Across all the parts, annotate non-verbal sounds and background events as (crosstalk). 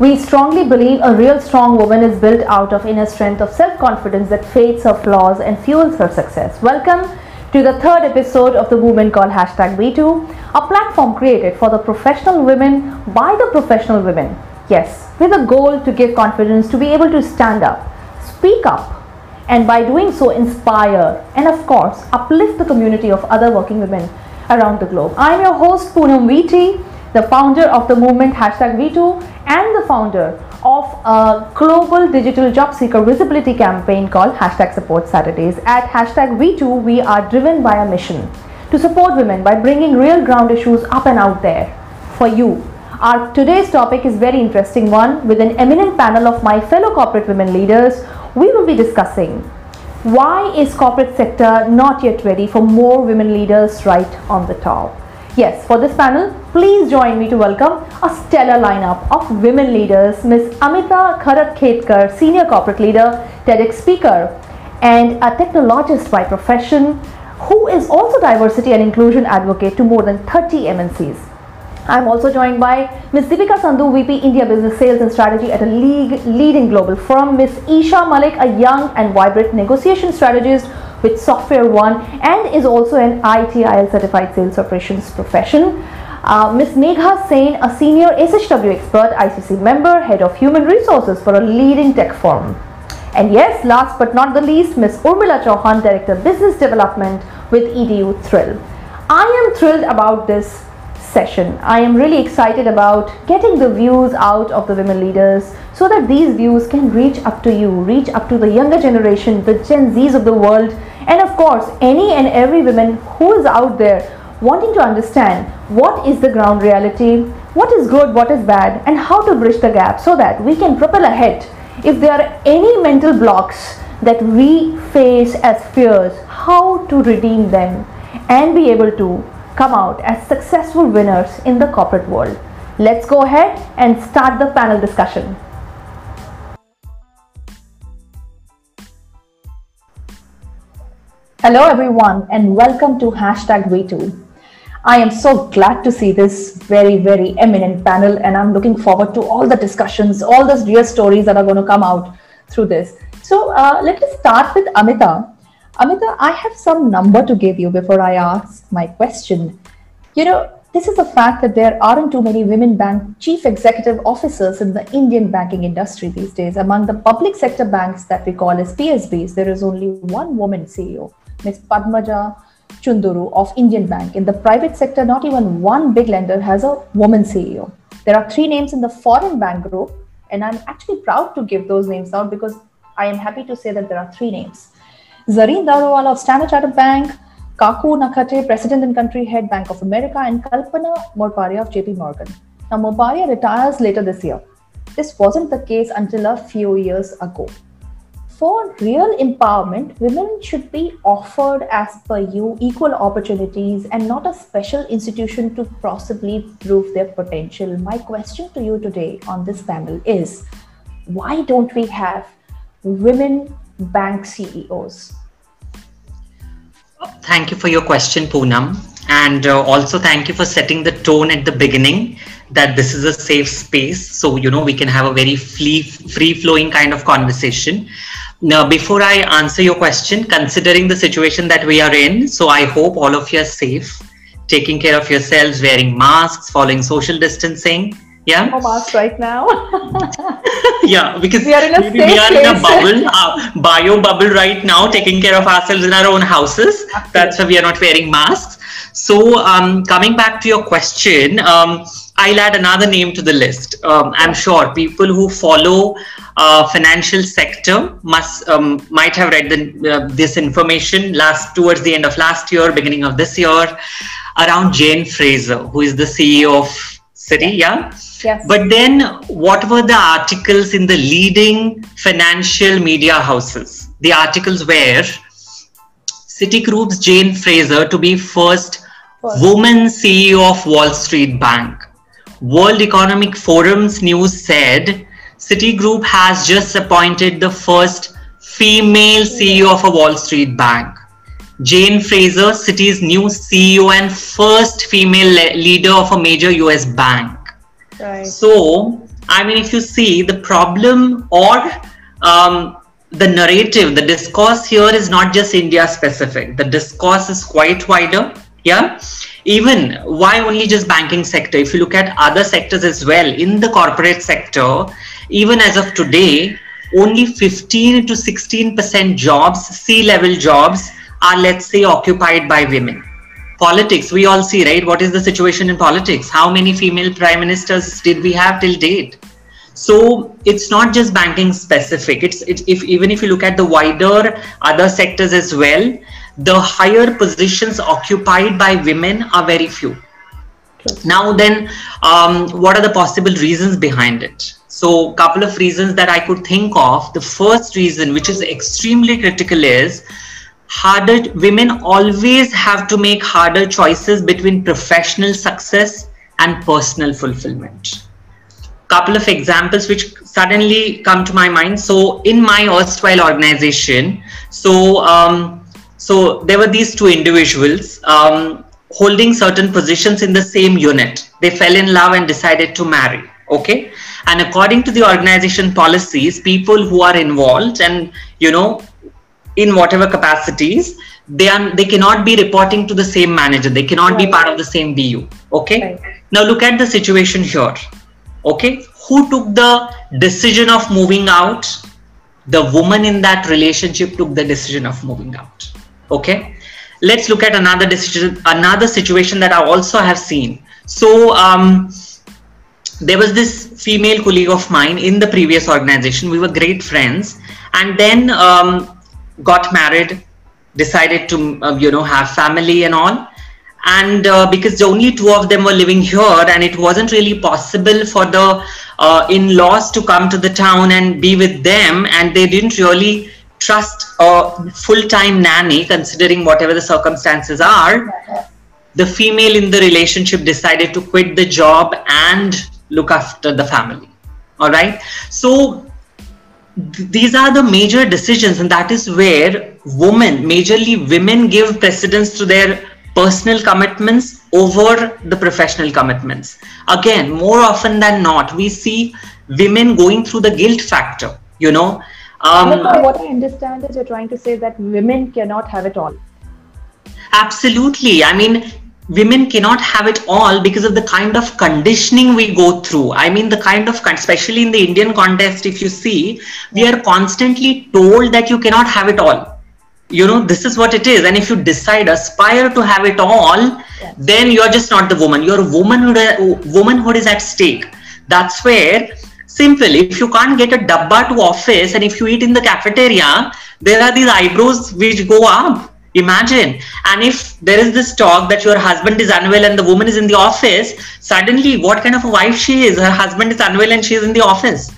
We strongly believe a real strong woman is built out of inner strength of self-confidence that fades her flaws and fuels her success. Welcome to the third episode of the movement called hashtag WeToo, a platform created for the professional women by the professional women. Yes, with a goal to give confidence to be able to stand up, speak up, and by doing so inspire and of course uplift the community of other working women around the globe. I'm your host Poonam VT, the founder of the movement hashtag WeToo and the founder of a global digital job seeker visibility campaign called hashtag support Saturdays. At hashtag WeToo, we are driven by a mission to support women by bringing real ground issues up and out there for you. Our today's topic is very interesting one with an eminent panel of my fellow corporate women leaders. We will be discussing why is corporate sector not yet ready for more women leaders right on the top. Yes, for this panel, please join me to welcome a stellar lineup of women leaders, Ms. Amita Kharat Senior Corporate Leader, TEDx Speaker, and a technologist by profession, who is also diversity and inclusion advocate to more than 30 MNCs. I'm also joined by Ms. Deepika Sandhu, VP India Business Sales and Strategy at a league, leading global firm, Ms. Isha Malik, a young and vibrant negotiation strategist with SoftwareOne and is also an ITIL certified sales operations profession. Uh, Ms. Megha Sen, a senior SHW expert, ICC member, head of human resources for a leading tech firm. And yes, last but not the least, Ms. Urmila Chauhan, Director Business Development with Eduthrill. I am thrilled about this session. I am really excited about getting the views out of the women leaders so that these views can reach up to you, reach up to the younger generation, the Gen Zs of the world, and of course, any and every woman who is out there wanting to understand what is the ground reality, what is good, what is bad, and how to bridge the gap so that we can propel ahead. If there are any mental blocks that we face as fears, how to redeem them and be able to come out as successful winners in the corporate world. Let's go ahead and start the panel discussion. Hello everyone and welcome to hashtag WeToo. I am so glad to see this very, very eminent panel and I'm looking forward to all the discussions, all those real stories that are going to come out through this. So uh, let us start with Amita. Amita, I have some number to give you before I ask my question. You know, this is a fact that there aren't too many women bank chief executive officers in the Indian banking industry these days. Among the public sector banks that we call as PSBs, there is only one woman CEO. Ms. Padmaja Chunduru of Indian Bank. In the private sector, not even one big lender has a woman CEO. There are three names in the foreign bank group, and I'm actually proud to give those names out because I am happy to say that there are three names. Zareen Daruwala of Standard Chartered Bank, Kaku Nakate, President and Country Head Bank of America, and Kalpana Morparia of JP Morgan. Now, Morparia retires later this year. This wasn't the case until a few years ago for real empowerment, women should be offered, as per you, equal opportunities and not a special institution to possibly prove their potential. My question to you today on this panel is why don't we have women bank CEOs? Thank you for your question, Poonam. And uh, also, thank you for setting the tone at the beginning that this is a safe space. So, you know, we can have a very free, free flowing kind of conversation. Now, before I answer your question, considering the situation that we are in, so I hope all of you are safe, taking care of yourselves, wearing masks, following social distancing. Yeah. No mask right now. (laughs) yeah, because we are in a, we are in a bubble, uh, bio bubble right now, taking care of ourselves in our own houses. Absolutely. That's why we are not wearing masks. So, um, coming back to your question, um, I'll add another name to the list. Um, I'm sure people who follow uh, financial sector must um, might have read the, uh, this information last towards the end of last year, beginning of this year, around Jane Fraser, who is the CEO of Citi. Yeah. Yes. But then, what were the articles in the leading financial media houses? The articles were Citigroup's Jane Fraser to be first, first. woman CEO of Wall Street Bank. World Economic Forum's news said Citigroup has just appointed the first female CEO of a Wall Street bank. Jane Fraser, Citi's new CEO and first female le- leader of a major US bank. Right. So, I mean, if you see the problem or um, the narrative, the discourse here is not just India specific. The discourse is quite wider. Yeah. Even why only just banking sector? If you look at other sectors as well, in the corporate sector, even as of today, only 15 to 16% jobs, C level jobs, are let's say occupied by women. Politics, we all see, right? What is the situation in politics? How many female prime ministers did we have till date? So it's not just banking specific. It's, it's if even if you look at the wider other sectors as well, the higher positions occupied by women are very few. Now then, um, what are the possible reasons behind it? So, a couple of reasons that I could think of. The first reason, which is extremely critical, is harder. Women always have to make harder choices between professional success and personal fulfillment couple of examples which suddenly come to my mind. So in my erstwhile organization, so um, so there were these two individuals um, holding certain positions in the same unit. They fell in love and decided to marry. Okay, and according to the organization policies, people who are involved and you know in whatever capacities they are they cannot be reporting to the same manager. They cannot right. be part of the same bu okay? Right. now look at the situation here. Okay? Who took the decision of moving out? The woman in that relationship took the decision of moving out. Okay? Let's look at another decision another situation that i also have seen. So um, there was this female colleague of mine in the previous organization. We were great friends. And then um, got married decided to uh, you know have family and all. And uh, because only two of them were living here and it wasn't really possible for the uh, in-laws to come to the town and be with them and they didn't really trust a full-time nanny considering whatever the circumstances are the female in the relationship decided to quit the job and look after the family all right so th- these are the major decisions and that is where women majorly women give precedence to their personal commitments over the professional commitments. Again, more often than not, we see women going through the guilt factor, you know. Um, what I understand is you're trying to say that women cannot have it all. Absolutely. I mean, women cannot have it all because of the kind of conditioning we go through. I mean, the kind of, especially in the Indian context, if you see, we are constantly told that you cannot have it all. You know this is what it is. And if you decide aspire to have it all yes. then you're just not the woman. Your womanhood womanhood is at stake. That's where simple if you can't get a dabba to office and if you eat in the cafeteria there are these eyebrows which go up imagine. And if there is this talk that your husband is unwell and the woman is in the office suddenly what kind of a wife she is? Her husband is unwell and she is in the office.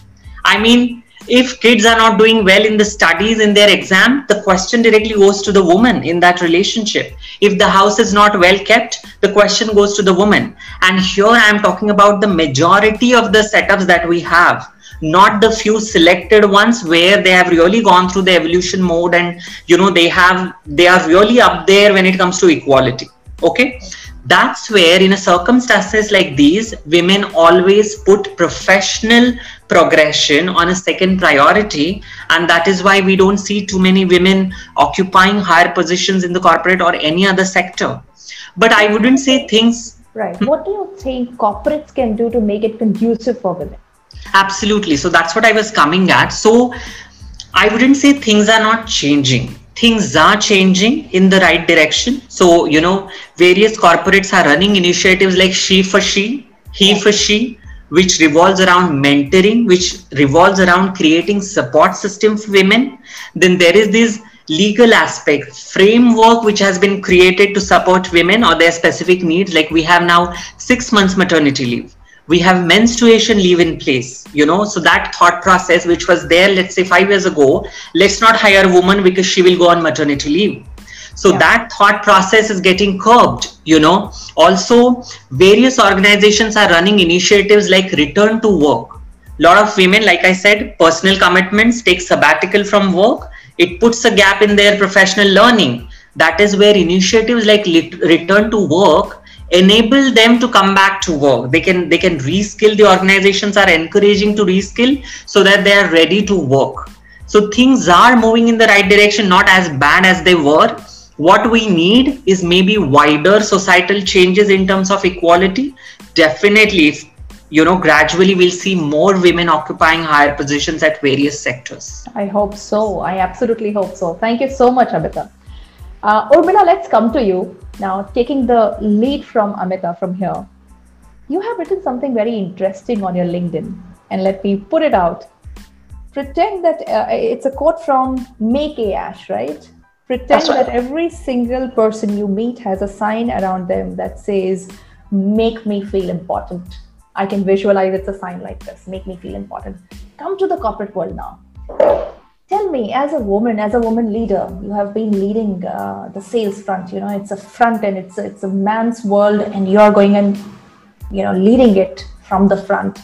I mean if kids are not doing well in the studies in their exam the question directly goes to the woman in that relationship. If the house is not well kept the question goes to the woman. And here i am talking about the majority of the setups that we have not the few selected ones where they have really gone through the evolution mode and you know they have they are really up there when it comes to equality okay? That's where in a circumstances like these women always put professional progression on a second priority. And that is why we don't see too many women occupying higher positions in the corporate or any other sector. But i wouldn't say things right. What do you think corporates can do to make it conducive for women absolutely. So that's what i was coming at. So i wouldn't say things are not changing. Things are changing in the right direction. So, you know, various corporates are running initiatives like She for She, He for She, which revolves around mentoring, which revolves around creating support system for women. Then there is this legal aspect framework which has been created to support women or their specific needs. Like we have now 6 months maternity leave we have menstruation leave in place you know? So that thought process which was there let's say 5 years ago let's not hire a woman because she will go on maternity leave. So yeah. that thought process is getting curbed you know? Also various organizations are running initiatives like return to work. A lot of women like i said personal commitments take sabbatical from work. It puts a gap in their professional learning. That is where initiatives like return to work enable them to come back to work. They can they can reskill the organizations are encouraging to reskill so that they are ready to work. So things are moving in the right direction not as bad as they were. What we need is maybe wider societal changes in terms of equality. Definitely if you know gradually we'll see more women occupying higher positions at various sectors. I hope so. I absolutely hope so. Thank you so much amita. Uh, urmila let's come to you now taking the lead from amita from here you have written something very interesting on your linkedin and let me put it out pretend that uh, it's a quote from Mary Kay Ash right pretend right. that every single person you meet has a sign around them that says make me feel important I can visualize it's a sign like this, make me feel important. Come to the corporate world now. Tell me, as a woman, as a woman leader, you have been leading uh, the sales front. You know, it's a front and it's a, it's a man's world, and you're going and you know leading it from the front.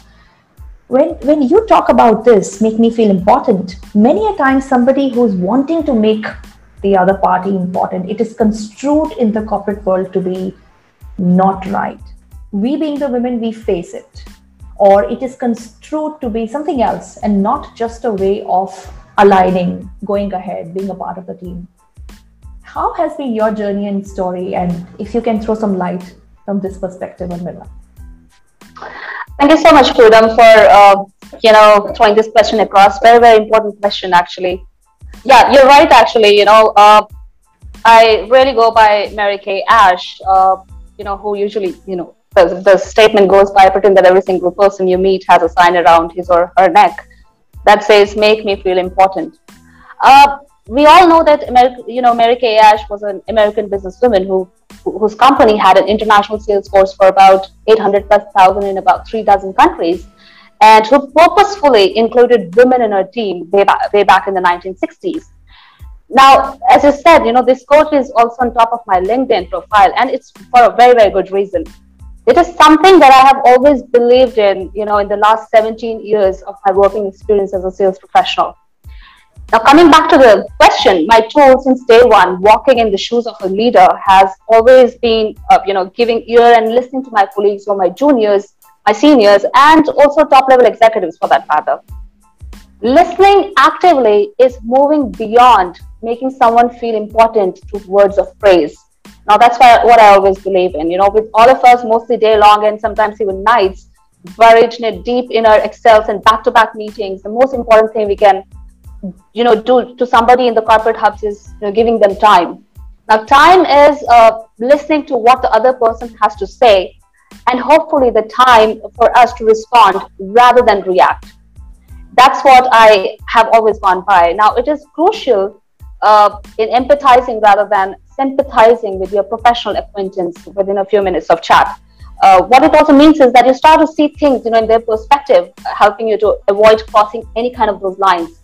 When when you talk about this, make me feel important. Many a time, somebody who's wanting to make the other party important, it is construed in the corporate world to be not right we being the women, we face it, or it is construed to be something else and not just a way of aligning, going ahead, being a part of the team. How has been your journey and story? And if you can throw some light from this perspective Urmila. Thank you so much, Poonam, for uh, you know throwing this question across. Very, very important question, actually. Yeah, you're right. Actually, you know, uh, I really go by Mary Kay Ash. Uh, you know, who usually you know the, the statement goes by pretend that every single person you meet has a sign around his or her neck that says make me feel important. Uh, we all know that America, you know Mary Kay Ash was an American businesswoman who whose company had an international sales force for about 800 plus thousand in about three dozen countries and who purposefully included women in her team way back, way back in the 1960s now as you said you know this quote is also on top of my linkedin profile and it's for a very very good reason it is something that I have always believed in, you know, in the last 17 years of my working experience as a sales professional. Now, coming back to the question, my tool since day one, walking in the shoes of a leader, has always been, uh, you know, giving ear and listening to my colleagues or my juniors, my seniors, and also top level executives for that matter. Listening actively is moving beyond making someone feel important to words of praise now that's why, what I always believe in. You know, with all of us mostly day long and sometimes even nights, buried in it deep in our excels and back-to-back meetings, the most important thing we can, you know, do to somebody in the corporate hubs is you know, giving them time. Now, time is uh, listening to what the other person has to say, and hopefully the time for us to respond rather than react. That's what I have always gone by. Now, it is crucial uh, in empathizing rather than sympathizing with your professional acquaintance within a few minutes of chat. Uh, what it also means is that you start to see things, you know, in their perspective, helping you to avoid crossing any kind of those lines.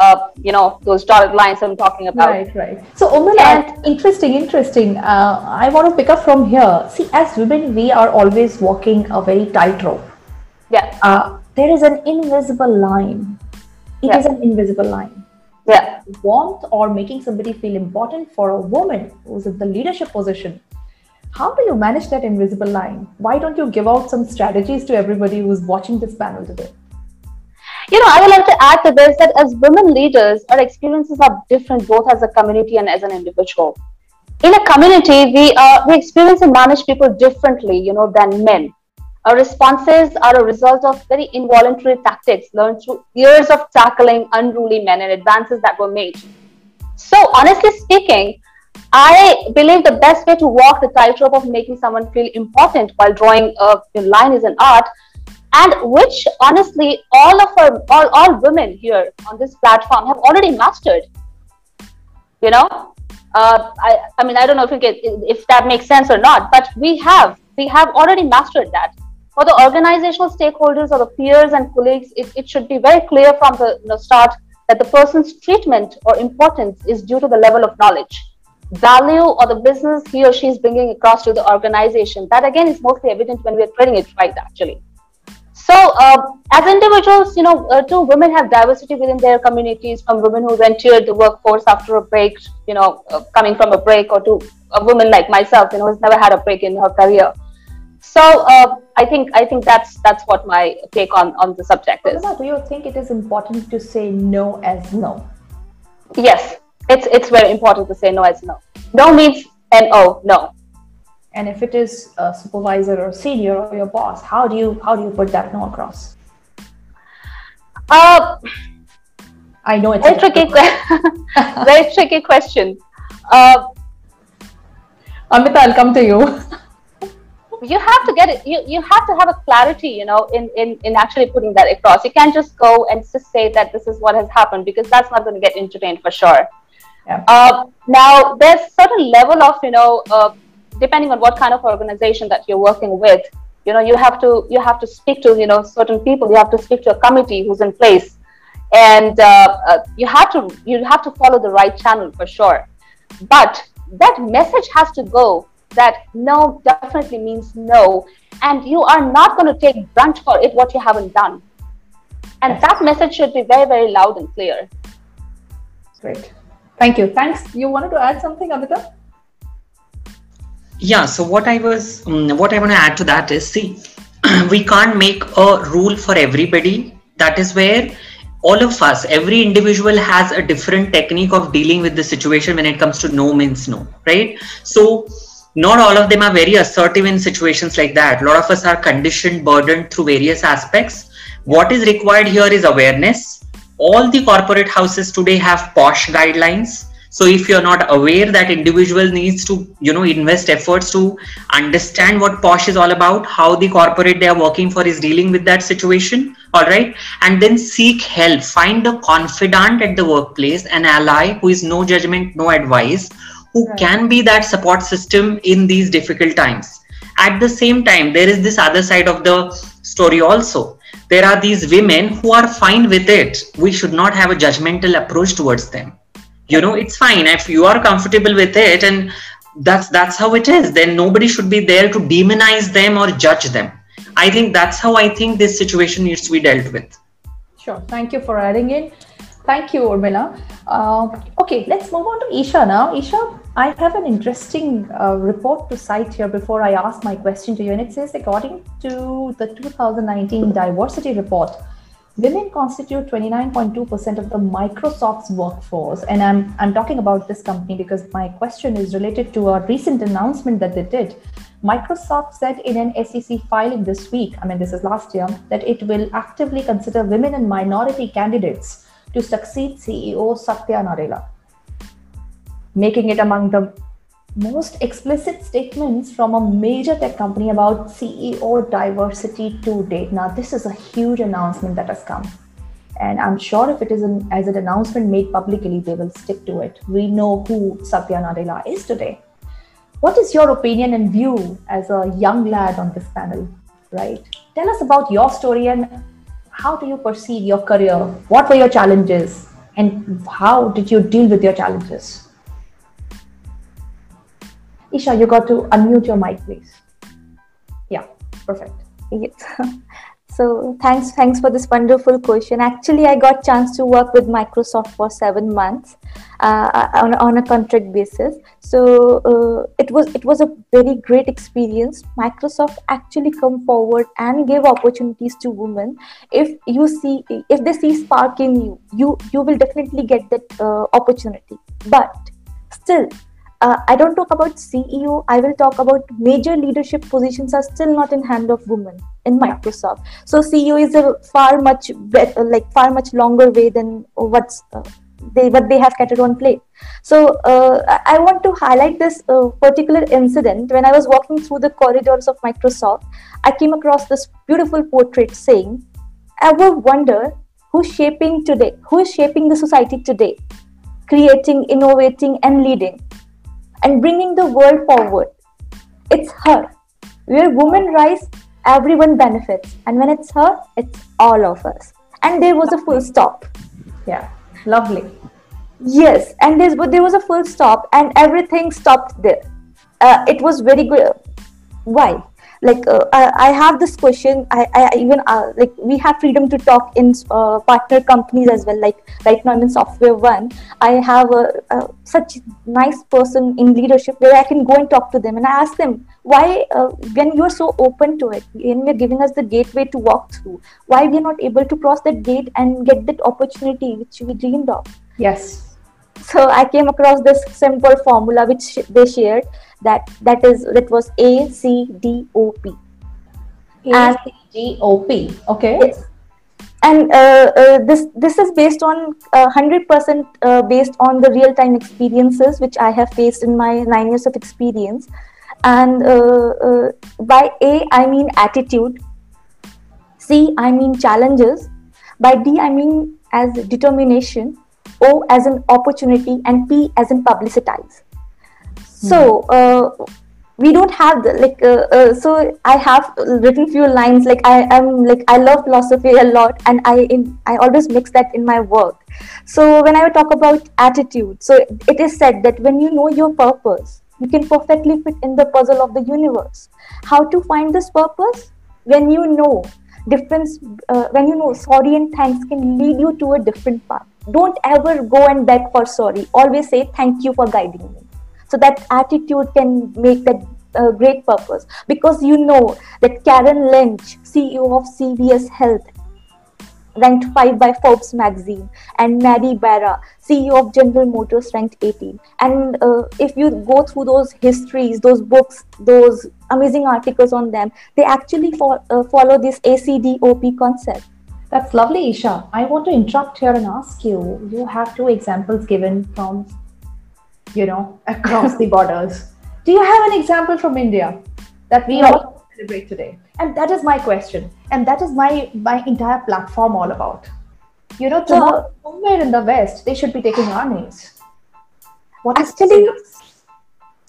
Uh, you know, those dotted lines I'm talking about. Right, right. So, Urmila, interesting, interesting. Uh, I want to pick up from here. See, as women, we are always walking a very tightrope. Yeah. Uh, there is an invisible line. It yeah. is an invisible line yeah. warmth or making somebody feel important for a woman who's in the leadership position. How do you manage that invisible line? Why don't you give out some strategies to everybody who's watching this panel today? You know i would like to add to this that as women leaders our experiences are different both as a community and as an individual. In a community we uh, we experience and manage people differently you know than men our responses are a result of very involuntary tactics learned through years of tackling unruly men and advances that were made. So, honestly speaking, I believe the best way to walk the tightrope of making someone feel important while drawing a line is an art, and which honestly all of our all, all women here on this platform have already mastered. You know, uh, I, I mean, I don't know if, you get, if that makes sense or not, but we have we have already mastered that for the organizational stakeholders or the peers and colleagues, it, it should be very clear from the start that the person's treatment or importance is due to the level of knowledge, value, or the business he or she is bringing across to the organization. That again is mostly evident when we are trading it right, actually. so uh, as individuals you know uh, women have diversity within their communities from women who entered the workforce after a break you know uh, coming from a break or to a woman like myself you know who's never had a break in her career so uh, i think i think that's that's what my take on on the subject is. Do you think it is important to say no as no? Yes. It's it's very important to say no as no. No means no no. And if it is a supervisor or senior or your boss how do you how do you put that no across? Uh, i know it's very tricky (laughs) very tricky question. Uh, amita i'll come to you you have to get it you, you have to have a clarity you know in, in in actually putting that across. You can't just go and just say that this is what has happened because that's not going to get entertained for sure. Yeah. uh, now there's certain level of you know uh, depending on what kind of organization that you're working with you know you have to you have to speak to you know certain people you have to speak to a committee who's in place. And uh, uh, you have to you have to follow the right channel for sure. But that message has to go that no definitely means no. And you are not going to take brunt for it what you haven't done. And that message should be very very loud and clear. Great. Thank you. Thanks. You wanted to add something amita yeah so what i was um, what i want to add to that is see (clears throat) we can't make a rule for everybody. That is where all of us every individual has a different technique of dealing with the situation when it comes to no means no right? So not all of them are very assertive in situations like that. A lot of us are conditioned, burdened through various aspects. What is required here is awareness. All the corporate houses today have POSH guidelines. So if you're not aware that individual needs to, you know, invest efforts to understand what POSH is all about, how the corporate they are working for is dealing with that situation, all right, and then seek help. Find a confidant at the workplace, an ally who is no judgment, no advice, who right. can be that support system in these difficult times. At the same time there is this other side of the story also. There are these women who are fine with it. We should not have a judgmental approach towards them. You know it's fine. If you are comfortable with it and that's that's how it is then nobody should be there to demonize them or judge them. I think that's how i think this situation needs to be dealt with. Sure. Thank you for adding in Thank you, Urmila. Uh, okay, let's move on to Isha now. Isha, I have an interesting uh, report to cite here before I ask my question to you. And it says, according to the 2019 diversity report, women constitute 29.2% of the Microsoft's workforce. And I'm, I'm talking about this company because my question is related to a recent announcement that they did. Microsoft said in an SEC filing this week, I mean, this is last year, that it will actively consider women and minority candidates to succeed CEO Satya Nadella, making it among the most explicit statements from a major tech company about CEO diversity to date. Now, this is a huge announcement that has come. And I'm sure if it is an, as an announcement made publicly, they will stick to it. We know who Satya Nadella is today. What is your opinion and view as a young lad on this panel, right? Tell us about your story and how do you perceive your career? What were your challenges? And how did you deal with your challenges? Isha, you got to unmute your mic, please. Yeah, perfect. Yes. (laughs) So thanks, thanks for this wonderful question. Actually, I got chance to work with Microsoft for seven months uh, on, on a contract basis. So uh, it was it was a very great experience. Microsoft actually come forward and gave opportunities to women. If you see, if they see spark in you, you you will definitely get that uh, opportunity. But still, uh, I don't talk about CEO. I will talk about major leadership positions are still not in hand of women in Microsoft. So CEO is a far much better, like far much longer way than what's uh, they what they have catered on plate. So uh, I want to highlight this uh, particular incident when I was walking through the corridors of Microsoft. I came across this beautiful portrait saying, "Ever wonder who's shaping today? Who is shaping the society today? Creating, innovating, and leading." And bringing the world forward. It's her. Where women rise, everyone benefits. And when it's her, it's all of us. And there was a full stop. Yeah, lovely. Yes, and there's, there was a full stop, and everything stopped there. Uh, it was very good. Why? Like uh, I, I, have this question. I, I even uh, like we have freedom to talk in uh, partner companies as well. Like right now i'm in SoftwareOne. I have a, a, such nice person in leadership where i can go and talk to them and i ask them why uh, when you're so open to it and you're giving us the gateway to walk through why we're not able to cross that gate and get that opportunity which we dreamed of? Yes. So i came across this simple formula which they shared that that is that was A C D O P. A C D O P. Okay. Yes. And uh, uh, this this is based on uh, hundred uh, percent based on the real time experiences which I have faced in my nine years of experience. And uh, uh, by A I mean attitude. C I mean challenges. By D I mean as determination. O as an opportunity and P as in publicitize so uh, we don't have the like uh, uh, so i have written few lines like i am like i love philosophy a lot and i in, i always mix that in my work. So when i talk about attitude so it is said that when you know your purpose you can perfectly fit in the puzzle of the universe. How to find this purpose? When you know difference uh, when you know sorry and thanks can lead you to a different path. Don't ever go and beg for sorry. Always say thank you for guiding me so that attitude can make that uh, great purpose because you know that Karen Lynch, CEO of CVS Health, ranked 5 by Forbes magazine, and Mary Barra, CEO of General Motors, ranked 18. And uh, if you go through those histories, those books, those amazing articles on them, they actually fo- uh, follow this ACDOP concept. That's lovely, Isha. I want to interrupt here and ask you. You have two examples given from you know, (laughs) across the borders. Do you have an example from India that we all celebrate today? And that is my question. And that is my my entire platform all about. You know, tomorrow, somewhere in the West, they should be taking our names. What actually?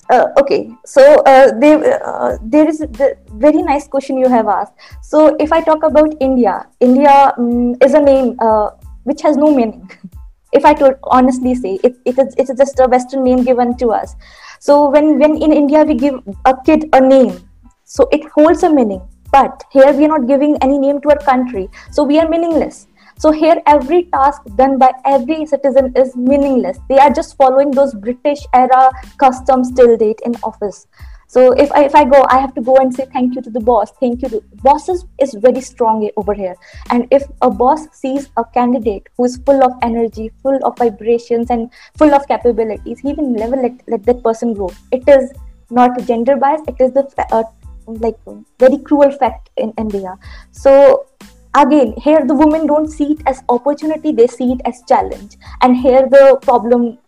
Uh, okay, so uh, they, uh, there is the very nice question you have asked. So, if I talk about India, India um, is a name uh, which has no meaning. (laughs) if I could honestly say, it, it is it is just a Western name given to us. So when when in India we give a kid a name, so it holds a meaning. But here we are not giving any name to our country, so we are meaningless. So here every task done by every citizen is meaningless. They are just following those British era customs till date in office so if I, if I go i have to go and say thank you to the boss. Thank you to bosses is very strong over here. And if a boss sees a candidate who is full of energy full of vibrations and full of capabilities he will never let, let that person grow it is not gender bias. It is the uh, like very cruel fact in india. So again here the women don't see it as opportunity. They see it as challenge. And here the problem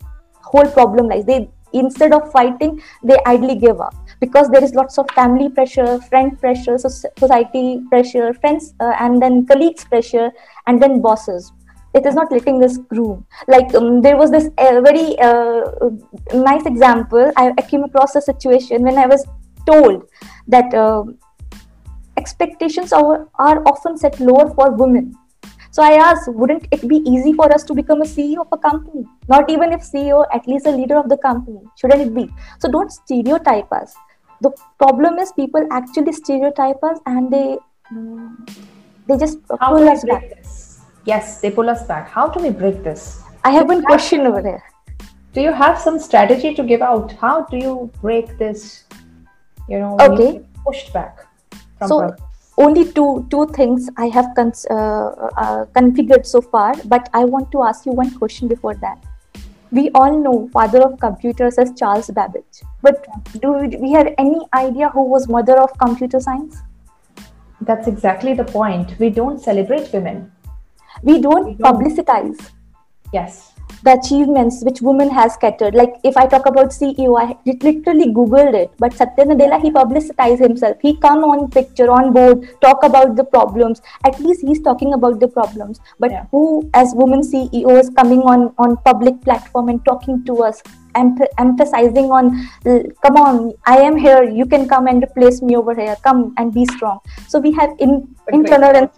whole problem lies. They instead of fighting they idly give up because there is lots of family pressure friend pressure society pressure friends uh, and then colleagues pressure and then bosses. It is not letting this groom. Like um, there was this uh, very uh, nice example. I, I, came across a situation when i was told that um, expectations are, are often set lower for women so I asked, wouldn't it be easy for us to become a CEO of a company? Not even if CEO, at least a leader of the company. Shouldn't it be? So don't stereotype us. The problem is people actually stereotype us and they mm, they just How pull us back. This? Yes, they pull us back. How do we break this? I have one question over here. Do you have some strategy to give out? How do you break this? You know, okay. pushed back. so only two two things I have cons- uh, uh, configured so far, but I want to ask you one question before that. We all know father of computers as Charles Babbage, but do we have any idea who was mother of computer science? That's exactly the point. We don't celebrate women. We don't, we don't. publicize. Yes the achievements which women has scattered. Like if I talk about CEO, I literally googled it. But Satya Nadella, he publicized himself. He come on picture, on board, talk about the problems. At least he's talking about the problems. But yeah. who, as women CEO, is coming on on public platform and talking to us, emphasizing on, come on, I am here. You can come and replace me over here. Come and be strong. So we have in, internal and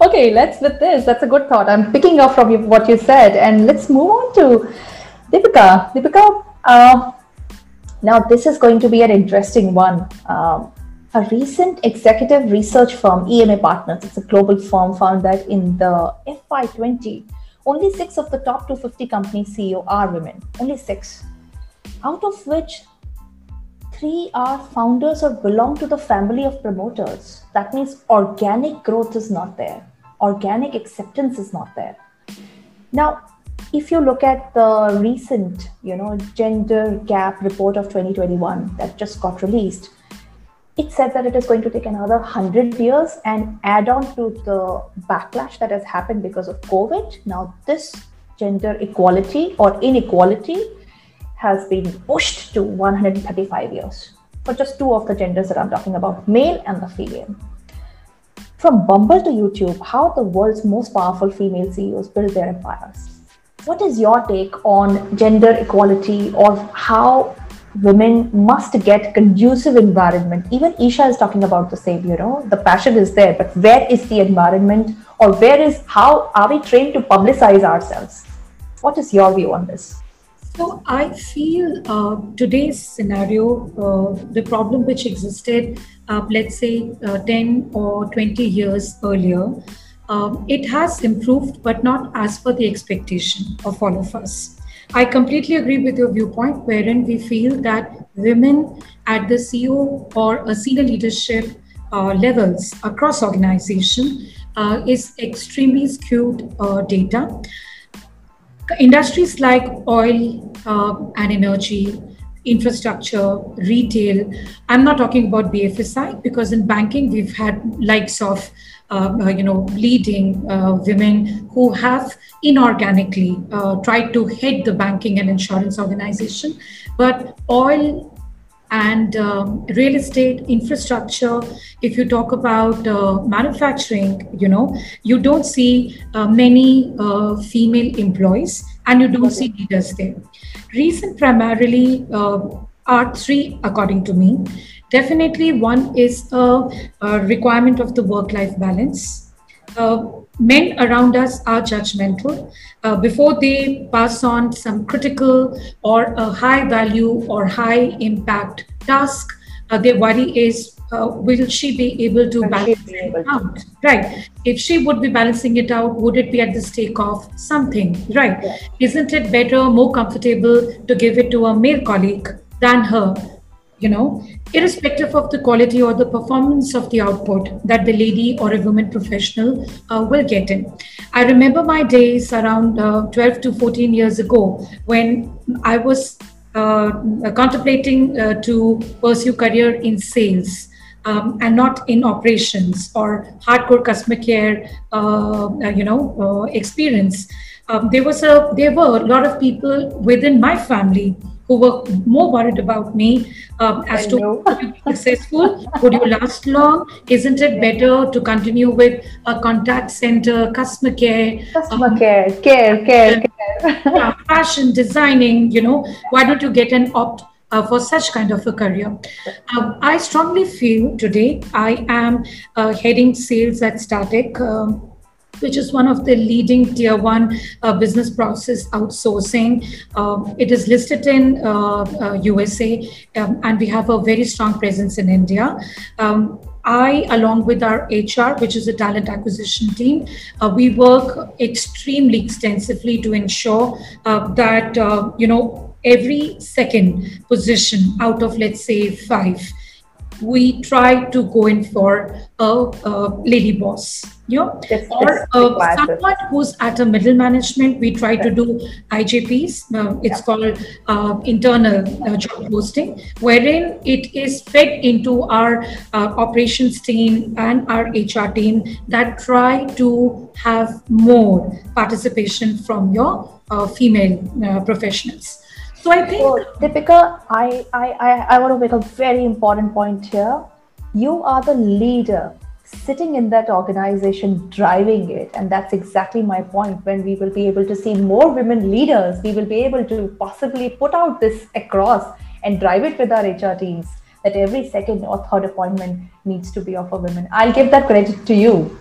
okay, let's with this. That's a good thought. I'm picking up from you, what you said, and let's move on to Deepika. Deepika, uh, now this is going to be an interesting one. Um, a recent executive research firm, EMA Partners, it's a global firm, found that in the FY20, only six of the top 250 company CEO are women. Only six. Out of which three are founders or belong to the family of promoters. That means organic growth is not there, organic acceptance is not there. Now, if you look at the recent, you know, gender gap report of 2021 that just got released, it said that it is going to take another 100 years and add on to the backlash that has happened because of COVID. Now, this gender equality or inequality has been pushed to 135 years for just two of the genders that I'm talking about, male and the female. From Bumble to YouTube, how the world's most powerful female CEOs build their empires. What is your take on gender equality or how women must get conducive environment even isha is talking about the same you know the passion is there but where is the environment or where is how are we trained to publicize ourselves what is your view on this so I feel uh, today's scenario, uh, the problem which existed, uh, let's say uh, 10 or 20 years earlier, um, it has improved, but not as per the expectation of all of us. I completely agree with your viewpoint, wherein we feel that women at the CEO or a senior leadership uh, levels across organization uh, is extremely skewed data. Industries like oil uh, and energy, infrastructure, retail. I'm not talking about BFSI because in banking we've had likes of uh, uh, you know, leading uh, women who have inorganically tried to head the banking and insurance organization. But oil and um, real estate infrastructure if you talk about uh, manufacturing you know you don't see uh, many uh, female employees and you don't see leaders there reason primarily are three according to me Definitely, one is a, a requirement of the work life balance. Uh, men around us are judgmental. Uh, before they pass on some critical or a high value or high impact task, uh, their worry is uh, will she be able to balance it out? Right. If she would be balancing it out, would it be at the stake of something? Right. Yeah. Isn't it better, more comfortable to give it to a male colleague than her? You know, irrespective of the quality or the performance of the output that the lady or a woman professional uh, will get in. I remember my days around uh, 12 to 14 years ago when I was uh, contemplating uh, to pursue career in sales. Um, and not in operations or hardcore customer care, uh, uh, you know, experience. Um, there was a there were a lot of people within my family who were more worried about me um, as I to would you be successful, would you last long? Isn't it better to continue with a contact center, customer care, customer um, care, care, care, care. (laughs) fashion designing? You know, why don't you get an opt? Uh, for such kind of a career. Um, I strongly feel today I am uh, heading sales at Startek. Um, which is one of the leading tier one uh, business process outsourcing. Um, it is listed in uh, USA, uh, um, and we have a very strong presence in India. Um, I, along with our HR, which is a talent acquisition team, uh, we work extremely extensively to ensure uh, that uh, you know every second position out of let's say five. We try to go in for a, a lady boss you know? Or uh, someone who's at a middle management we try to do ijps uh, it's yeah. called uh, internal uh, job posting wherein it is fed into our uh, operations team and our hr team that try to have more participation from your uh, female professionals so I think so, Deepika, I, I, I, I want to make a very important point here. You are the leader sitting in that organization driving it and that's exactly my point. When we will be able to see more women leaders we will be able to possibly put out this across and drive it with our hr teams that every second or third appointment needs to be of a woman. I'll give that credit to you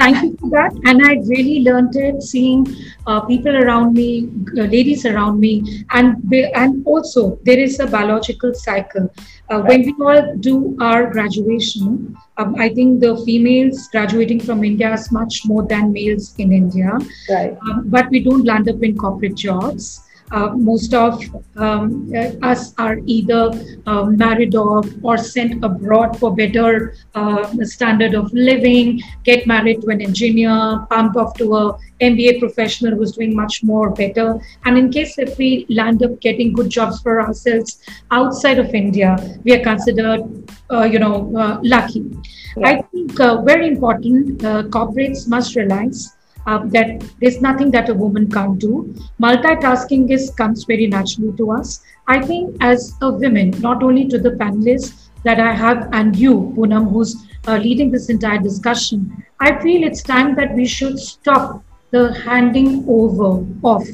thank you for that. And I really learned it seeing uh, people around me, uh, ladies around me, and and also there is a biological cycle. Uh, when we all do our graduation, um, I think the females graduating from India is much more than males in India. Right. Um, but we don't land up in corporate jobs uh, most of um, uh, us are either uh, married off or sent abroad for better uh, standard of living, get married to an engineer, pump off to a MBA professional who's doing much more better. And in case if we land up getting good jobs for ourselves outside of India, we are considered, uh, you know, uh, lucky. Yeah. I think very important corporates must realize uh, that there's nothing that a woman can't do. Multitasking is comes very naturally to us. I think as a woman, not only to the panelists that I have and you, Poonam, who's uh, leading this entire discussion, I feel it's time that we should stop the handing over of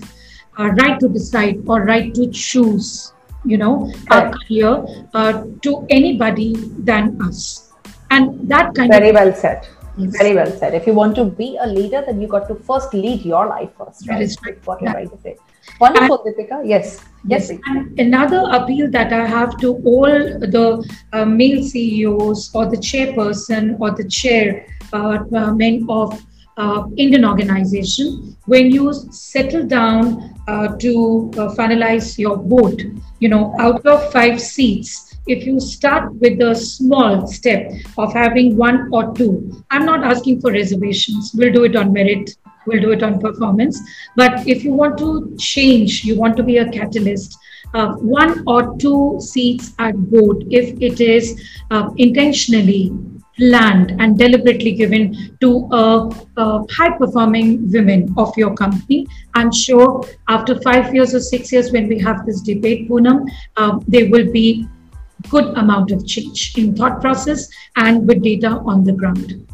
uh, right to decide or right to choose, you know, a career uh, to anybody than us. And that kind very of Very well said. Very well said. If you want to be a leader, then you got to first lead your life first. Right? That is right. What you're trying to say. Wonderful, Deepika. Yes. Yes. yes. And another appeal that I have to all the uh, male CEOs or the chairperson or the chair uh, uh, men of uh, Indian organization, when you settle down uh, to uh, finalize your vote, you know, out of five seats, if you start with a small step of having one or two, I'm not asking for reservations. We'll do it on merit, we'll do it on performance. But if you want to change, you want to be a catalyst, uh, one or two seats at board, if it is uh, intentionally planned and deliberately given to a, a, high performing women of your company. I'm sure after five years or six years, when we have this debate, Poonam, uh, there will be good amount of change in thought process and with data on the ground.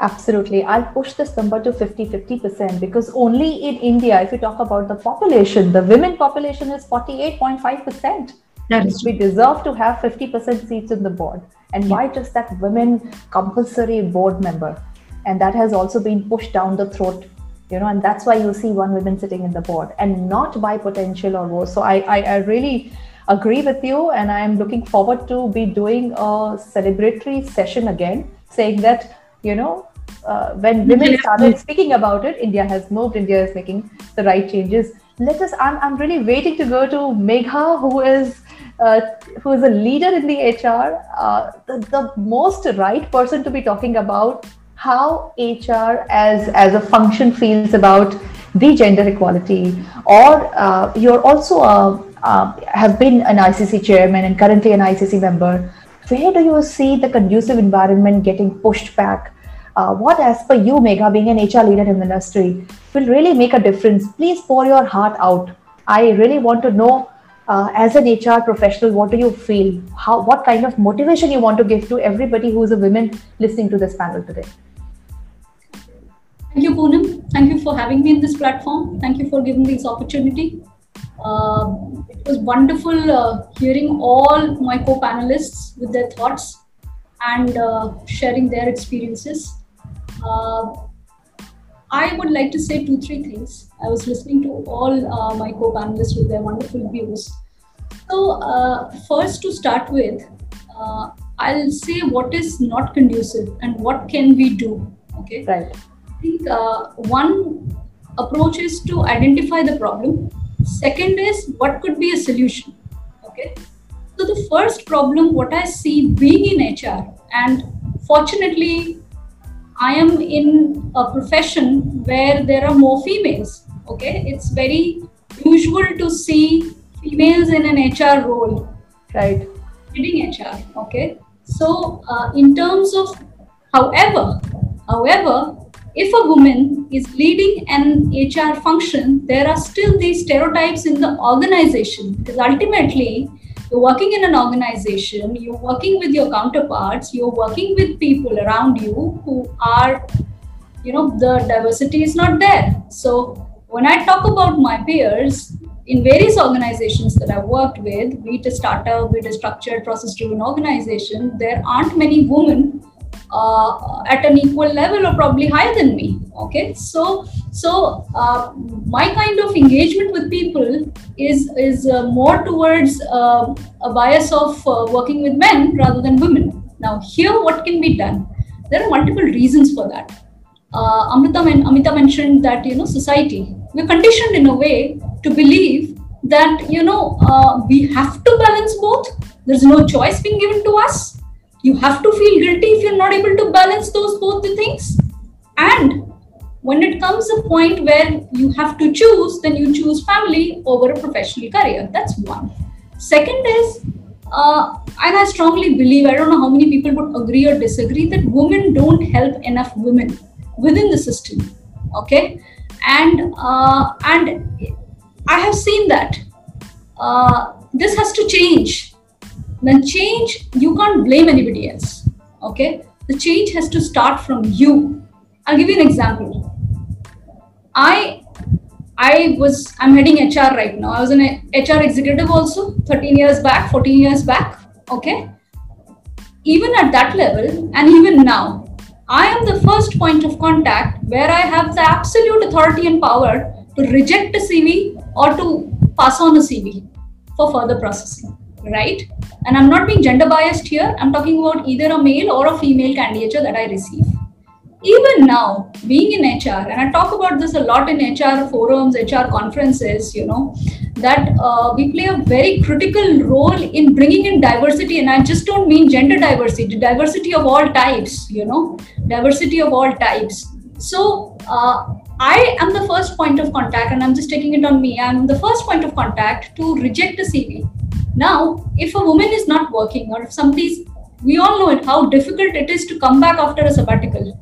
Absolutely. I'll push this number to 50 50% because only in India, if you talk about the population, the women population is 48.5%. That is we deserve to have 50% seats in the board. And yeah. why just that women compulsory board member? And that has also been pushed down the throat, you know, and that's why you see one woman sitting in the board and not by potential or more. So I, I, I really agree with you and i'm looking forward to be doing a celebratory session again saying that you know uh, when women started speaking about it india has moved india is making the right changes. Let us i'm, I'm really waiting to go to megha who is uh, who is a leader in the hr uh, the, the most right person to be talking about how hr as as a function feels about the gender equality. Or uh, you're also a uh, have been an ICC chairman and currently an ICC member. Where do you see the conducive environment getting pushed back? Uh, what, as per you, Megha, being an HR leader in the industry, will really make a difference? Please pour your heart out. I really want to know, uh, as an HR professional, what do you feel? How, what kind of motivation you want to give to everybody who is a woman listening to this panel today? Thank you, Poonam. Thank you for having me in this platform. Thank you for giving me this opportunity. Uh, it was wonderful uh, hearing all my co-panelists with their thoughts and uh, sharing their experiences. Uh, I would like to say two, three things. I was listening to all uh, my co-panelists with their wonderful views. So, uh, first to start with, I'll say what is not conducive and what can we do. Okay. Right. I think one approach is to identify the problem Second is what could be a solution. Okay. So the first problem, what I see being in HR, and fortunately, I am in a profession where there are more females. Okay, it's very usual to see females in an HR role. Right. Leading HR. Okay. So uh, in terms of, however, however, if a woman is leading an HR function, there are still these stereotypes in the organization because ultimately you're working in an organization, you're working with your counterparts, you're working with people around you who are, you know, the diversity is not there. So when I talk about my peers, in various organizations that I've worked with, be it a startup, be it a structured process driven organization, there aren't many women uh, at an equal level or probably higher than me okay? So so uh, my kind of engagement with people is is uh, more towards uh, a bias of uh, working with men rather than women. Now here what can be done? There are multiple reasons for that. Uh, amrita amita mentioned that you know society we're conditioned in a way to believe that you know we have to balance both. There's no choice being given to us you have to feel guilty if you're not able to balance those both the things. And when it comes a point where you have to choose then you choose family over a professional career. That's one. Second is uh, and i strongly believe i don't know how many people would agree or disagree that women don't help enough women within the system okay? And uh, and i have seen that. Uh, this has to change then change you can't blame anybody else okay? The change has to start from you. I'll give you an example. I i was i'm heading hr right now. I was an hr executive also 13 years back 14 years back okay? Even at that level and even now i am the first point of contact where i have the absolute authority and power to reject a cv or to pass on a cv for further processing right? And i'm not being gender biased here. I'm talking about either a male or a female candidature that i receive. Even now being in hr and i talk about this a lot in hr forums hr conferences you know that uh, we play a very critical role in bringing in diversity. And i just don't mean gender diversity diversity of all types you know diversity of all types. So uh, I am the first point of contact, and I'm just taking it on me. I'm the first point of contact to reject a CV. Now, if a woman is not working, or if somebody's, we all know it, how difficult it is to come back after a sabbatical,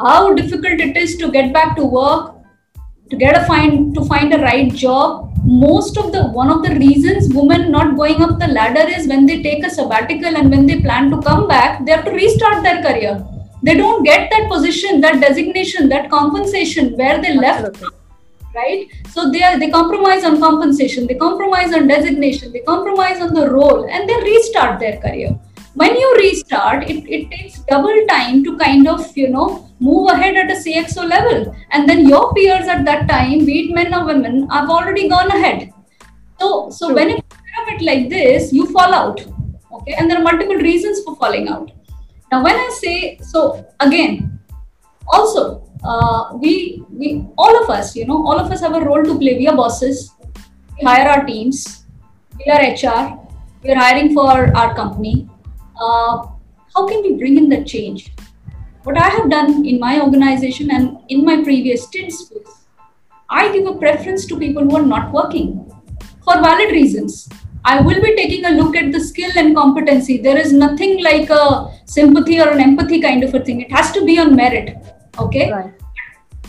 how difficult it is to get back to work, to get a find to find a right job. Most of the one of the reasons women not going up the ladder is when they take a sabbatical and when they plan to come back, they have to restart their career they don't get that position that designation that compensation where they left Absolutely. Right? So they are they compromise on compensation they compromise on designation they compromise on the role and they restart their career. When you restart it, it takes double time to kind of you know move ahead at a cxo level. And then your peers at that time be it men or women have already gone ahead. So so True. when you have it like this you fall out okay? And there are multiple reasons for falling out. Now, when I say so, again, also uh, we we all of us, you know, all of us have a role to play. We are bosses. We hire our teams. We are HR. We are hiring for our company. Uh, how can we bring in the change? What I have done in my organization and in my previous stints was I give a preference to people who are not working for valid reasons. I will be taking a look at the skill and competency. There is nothing like a sympathy or an empathy kind of a thing. It has to be on merit. Okay. Right.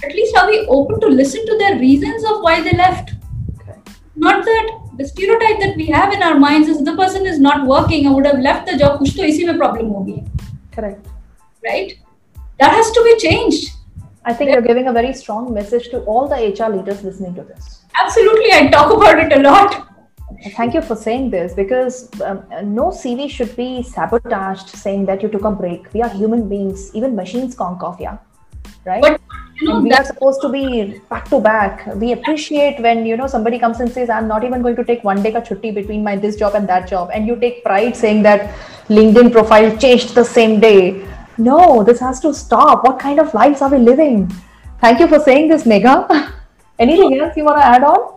At least are we open to listen to their reasons of why they left? Correct. Not that the stereotype that we have in our minds is the person is not working. I would have left the job. कुछ तो इसी में problem होगी, Correct. right? That has to be changed. I think you're giving a very strong message to all the HR leaders listening to this. Absolutely, I talk about it a lot. Thank you for saying this because um, no CV should be sabotaged saying that you took a break. We are human beings, even machines conk off, yeah. Right? But you know we are supposed to be back to back. We appreciate when you know somebody comes and says, "I'm not even going to take one day ka chutti between my this job and that job," and you take pride saying that LinkedIn profile changed the same day. No, this has to stop. What kind of lives are we living? Thank you for saying this, Megha. (laughs) Anything else you want to add on?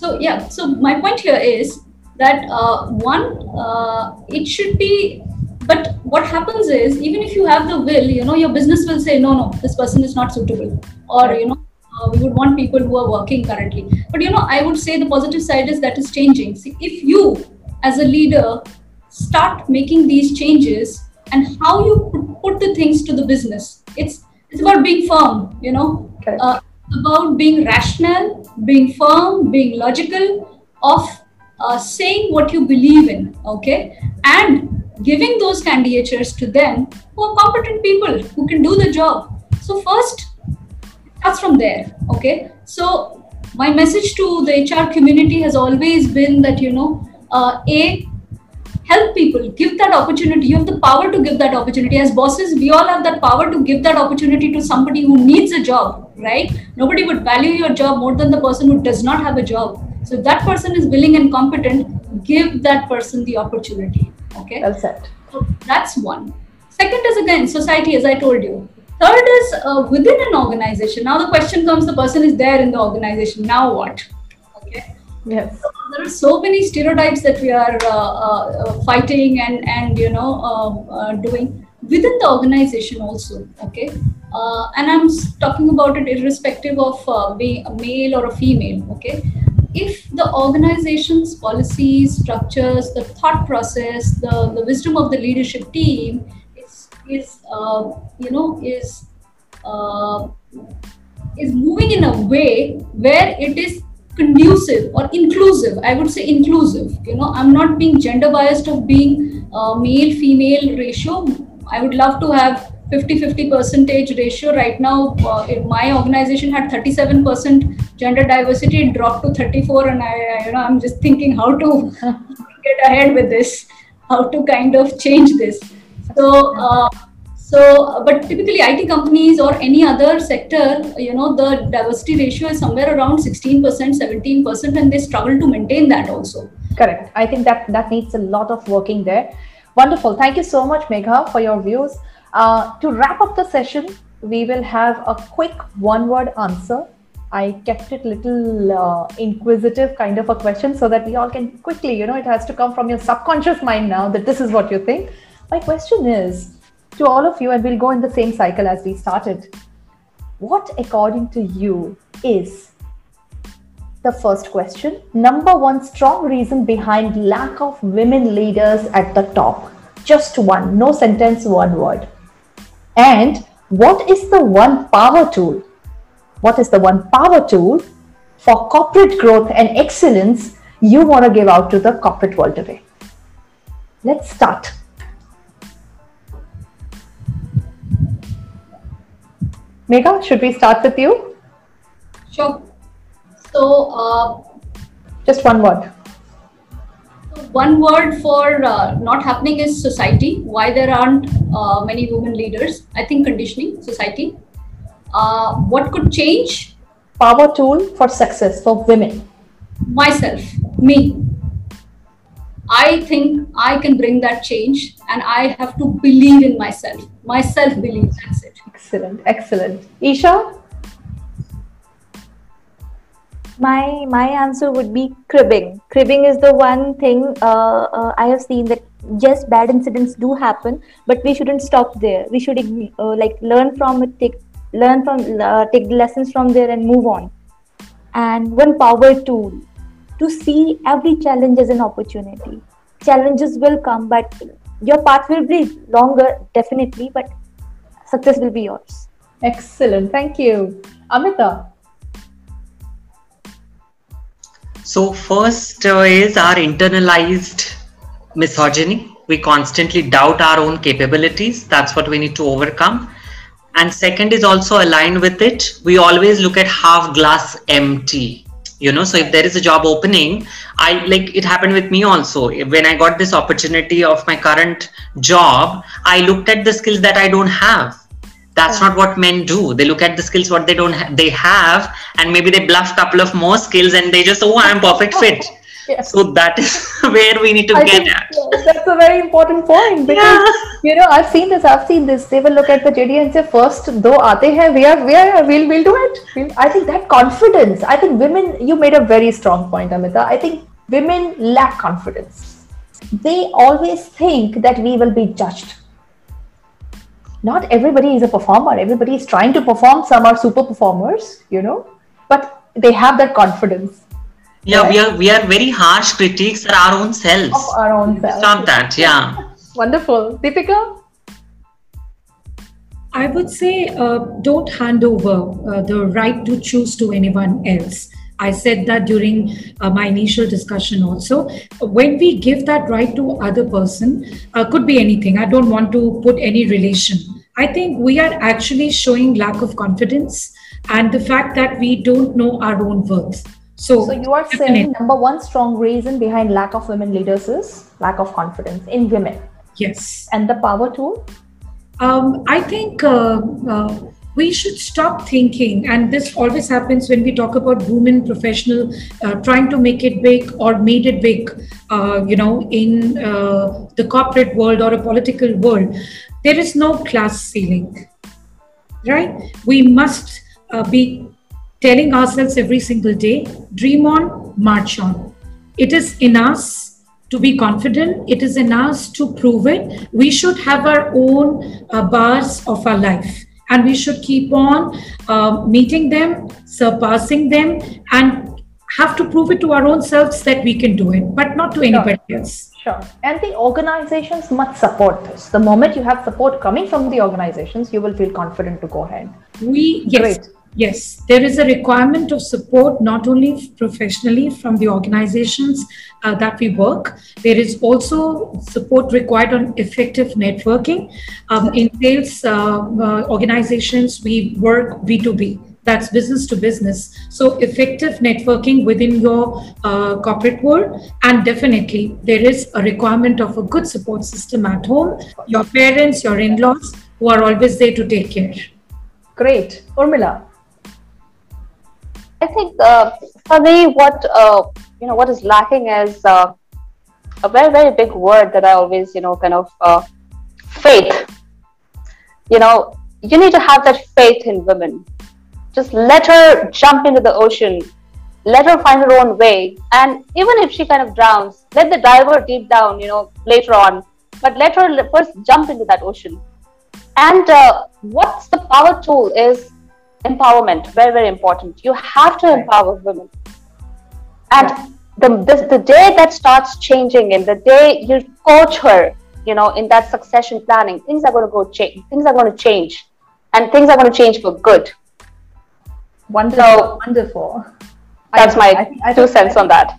so yeah so my point here is that uh, one uh, it should be but what happens is even if you have the will you know your business will say no no this person is not suitable. Or you know uh, we would want people who are working currently. But you know i would say the positive side is that is changing. See, if you as a leader start making these changes and how you put- the things to the business it's it's about being firm you know? Correct. uh, about being rational, being firm, being logical, of uh, saying what you believe in, okay, and giving those candidatures to them who are competent people who can do the job. So first, that's from there, okay. So my message to the HR community has always been that you know, uh, a help people give that opportunity. You have the power to give that opportunity. As bosses we all have that power to give that opportunity to somebody who needs a job right? Nobody would value your job more than the person who does not have a job. So if that person is willing and competent give that person the opportunity okay well said so that's one second is again society as i told you third is uh, within an organization now the question comes the person is there in the organization now what okay Yes. there are so many stereotypes that we are uh, uh, fighting and and you know uh, uh doing within the organization also. Okay, uh, and I'm talking about it irrespective of uh, being a male or a female. Okay, if the organization's policies, structures, the thought process, the the wisdom of the leadership team is is you know is is moving in a way where it is conducive or inclusive. I would say inclusive you know. I'm not being gender biased of being uh, male female ratio. I would love to have 50 50 percentage ratio right now uh, my organization had 37 percent gender diversity it dropped to 34 and i you know i'm just thinking how to (laughs) get ahead with this how to kind of change this so uh, so, but typically IT companies or any other sector, you know, the diversity ratio is somewhere around 16%, 17%, and they struggle to maintain that also. Correct. I think that that needs a lot of working there. Wonderful. Thank you so much, Megha, for your views. Uh, to wrap up the session, we will have a quick one-word answer. I kept it little uh, inquisitive kind of a question so that we all can quickly, you know, it has to come from your subconscious mind now that this is what you think. My question is, to all of you, and we'll go in the same cycle as we started. What, according to you, is the first question? Number one strong reason behind lack of women leaders at the top. Just one, no sentence, one word. And what is the one power tool? What is the one power tool for corporate growth and excellence you want to give out to the corporate world today? Let's start. Megha, should we start with you? Sure. So, uh, just one word. One word for uh, not happening is society. Why there aren't uh, many women leaders? I think conditioning, society. Uh, what could change? Power tool for success for women. Myself, me. I think I can bring that change and I have to believe in myself. Myself believe, that's it. Excellent, excellent. Isha? My my answer would be cribbing. Cribbing is the one thing uh, uh, I have seen that yes, bad incidents do happen, but we shouldn't stop there. We should uh, like learn from it, take learn from uh, take the lessons from there and move on. And one power tool to see every challenge as an opportunity. Challenges will come, but your path will be longer, definitely, but success will be yours. Excellent. Thank you. Amita. So, first uh, is our internalized misogyny. We constantly doubt our own capabilities. That's what we need to overcome. And second is also aligned with it. We always look at half glass empty you know so if there is a job opening i like it happened with me also when i got this opportunity of my current job i looked at the skills that i don't have that's not what men do. They look at the skills what they don't ha- they have and maybe they bluff couple of more skills and they just oh i'm perfect (laughs) fit. Yes. so that is (laughs) where we need to I get think, at. yes, that's a very important point because yeah. you know i've seen this i've seen this. They will look at the jd and say first though aate hain we are we are we'll, we'll do it. We'll, i think that confidence i think women you made a very strong point amita. I think women lack confidence. They always think that we will be judged not everybody is a performer everybody is trying to perform some are super performers you know but they have that confidence yeah right? we are we are very harsh critics of our own selves of our own selves stop that yeah (laughs) wonderful deepika I would say uh, don't hand over uh, the right to choose to anyone else. I said that during uh, my initial discussion also. When we give that right to other person, uh, could be anything. I don't want to put any relation. I think we are actually showing lack of confidence and the fact that we don't know our own worth. So, so you are definitely. saying number one strong reason behind lack of women leaders is lack of confidence in women. yes. And the power tool? Um, I think uh, uh, we should stop thinking, and this always happens when we talk about women professional uh, trying to make it big or made it big, uh, you know, in uh, the corporate world or a political world. There is no class ceiling, right? We must uh, be telling ourselves every single day dream on, march on. It is in us to be confident, it is in us to prove it. We should have our own uh, bars of our life and we should keep on uh, meeting them, surpassing them, and have to prove it to our own selves that we can do it, but not to anybody else. Sure. And the organizations must support this. The moment you have support coming from the organizations, you will feel confident to go ahead. We, yes. Great. Yes, there is a requirement of support not only professionally from the organizations uh, that we work. There is also support required on effective networking. Um, in sales uh, uh, organizations, we work B2B. That's business to business. So, effective networking within your uh, corporate world. And definitely, there is a requirement of a good support system at home, your parents, your in laws, who are always there to take care. Great. Urmila. I think uh, for me, what uh, you know, what is lacking is uh, a very, very big word that I always, you know, kind of uh, faith. You know, you need to have that faith in women. Just let her jump into the ocean. Let her find her own way. And even if she kind of drowns, let the diver deep down, you know, later on. But let her first jump into that ocean. And uh, what's the power tool is empowerment very very important you have to empower women and the, the, the day that starts changing and the day you coach her you know in that succession planning things are going to go change things are going to change and things are going to change for good Wonderful. So- wonderful. that's I- my I think- I two think- cents on that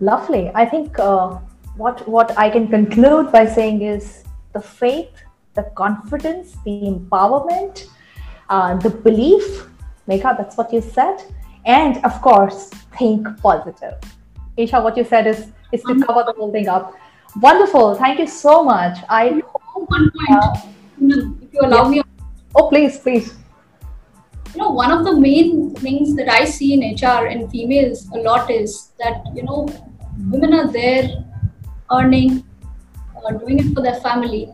Lovely. I think uh, what what I can conclude by saying is the faith, the confidence, the empowerment, uh, the belief. Megha, that's what you said, and of course, think positive. Isha, what you said is is to cover the whole thing up. Wonderful. Thank you so much. I One point, if you allow me, oh please please. You know, one of the main things that I see in HR and females a lot is that you know, women are there earning, uh, doing it for their family.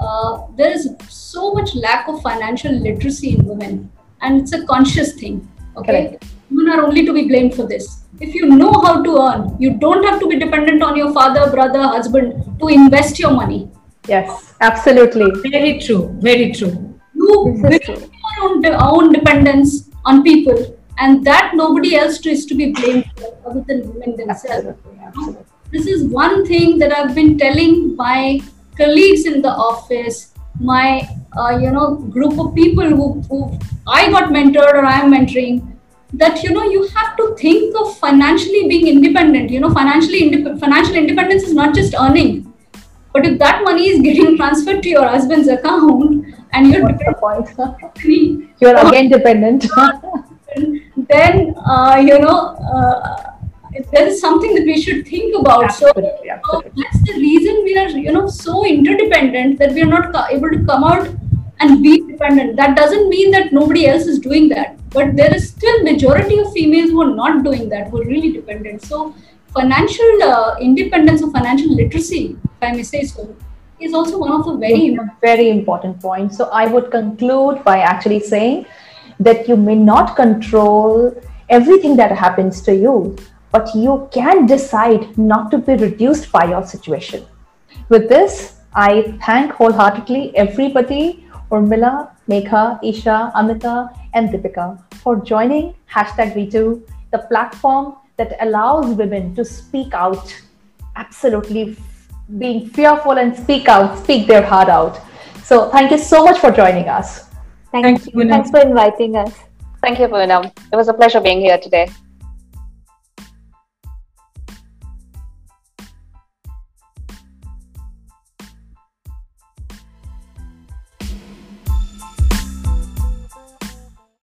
Uh, there is so much lack of financial literacy in women, and it's a conscious thing. Okay, women are only to be blamed for this. If you know how to earn, you don't have to be dependent on your father, brother, husband to invest your money. Yes, absolutely. Very true, very true. You This is build your own, own dependence on people, and that nobody else is to be blamed for other than women themselves. Absolutely. Absolutely. This is one thing that I've been telling my colleagues in the office, my uh, you know group of people who, who I got mentored or I am mentoring. That you know you have to think of financially being independent. You know financially indep- financial independence is not just earning, but if that money is getting (laughs) transferred to your husband's account and you're What's the (laughs) (laughs) dependent point? You're again dependent. then uh, you know uh, there is something that we should think about. So, Absolutely, so absolutely. that's the reason we are you know so interdependent that we are not able to come out and be dependent. That doesn't mean that nobody else is doing that, but there is still majority of females who are not doing that, who are really dependent. So financial uh, independence or financial literacy, if I may say so, is also one of the very a very important points. So I would conclude by actually saying that you may not control everything that happens to you, but you can decide not to be reduced by your situation. With this, I thank wholeheartedly everybody, Urmila, Megha, Isha, Amita, and Deepika for joining hashtag WeToo, the platform that allows women to speak out absolutely being fearful and speak out, speak their heart out. So thank you so much for joining us. Thank, Thank you, you. Thanks for inviting us. thank you Poonam. it was a pleasure being here today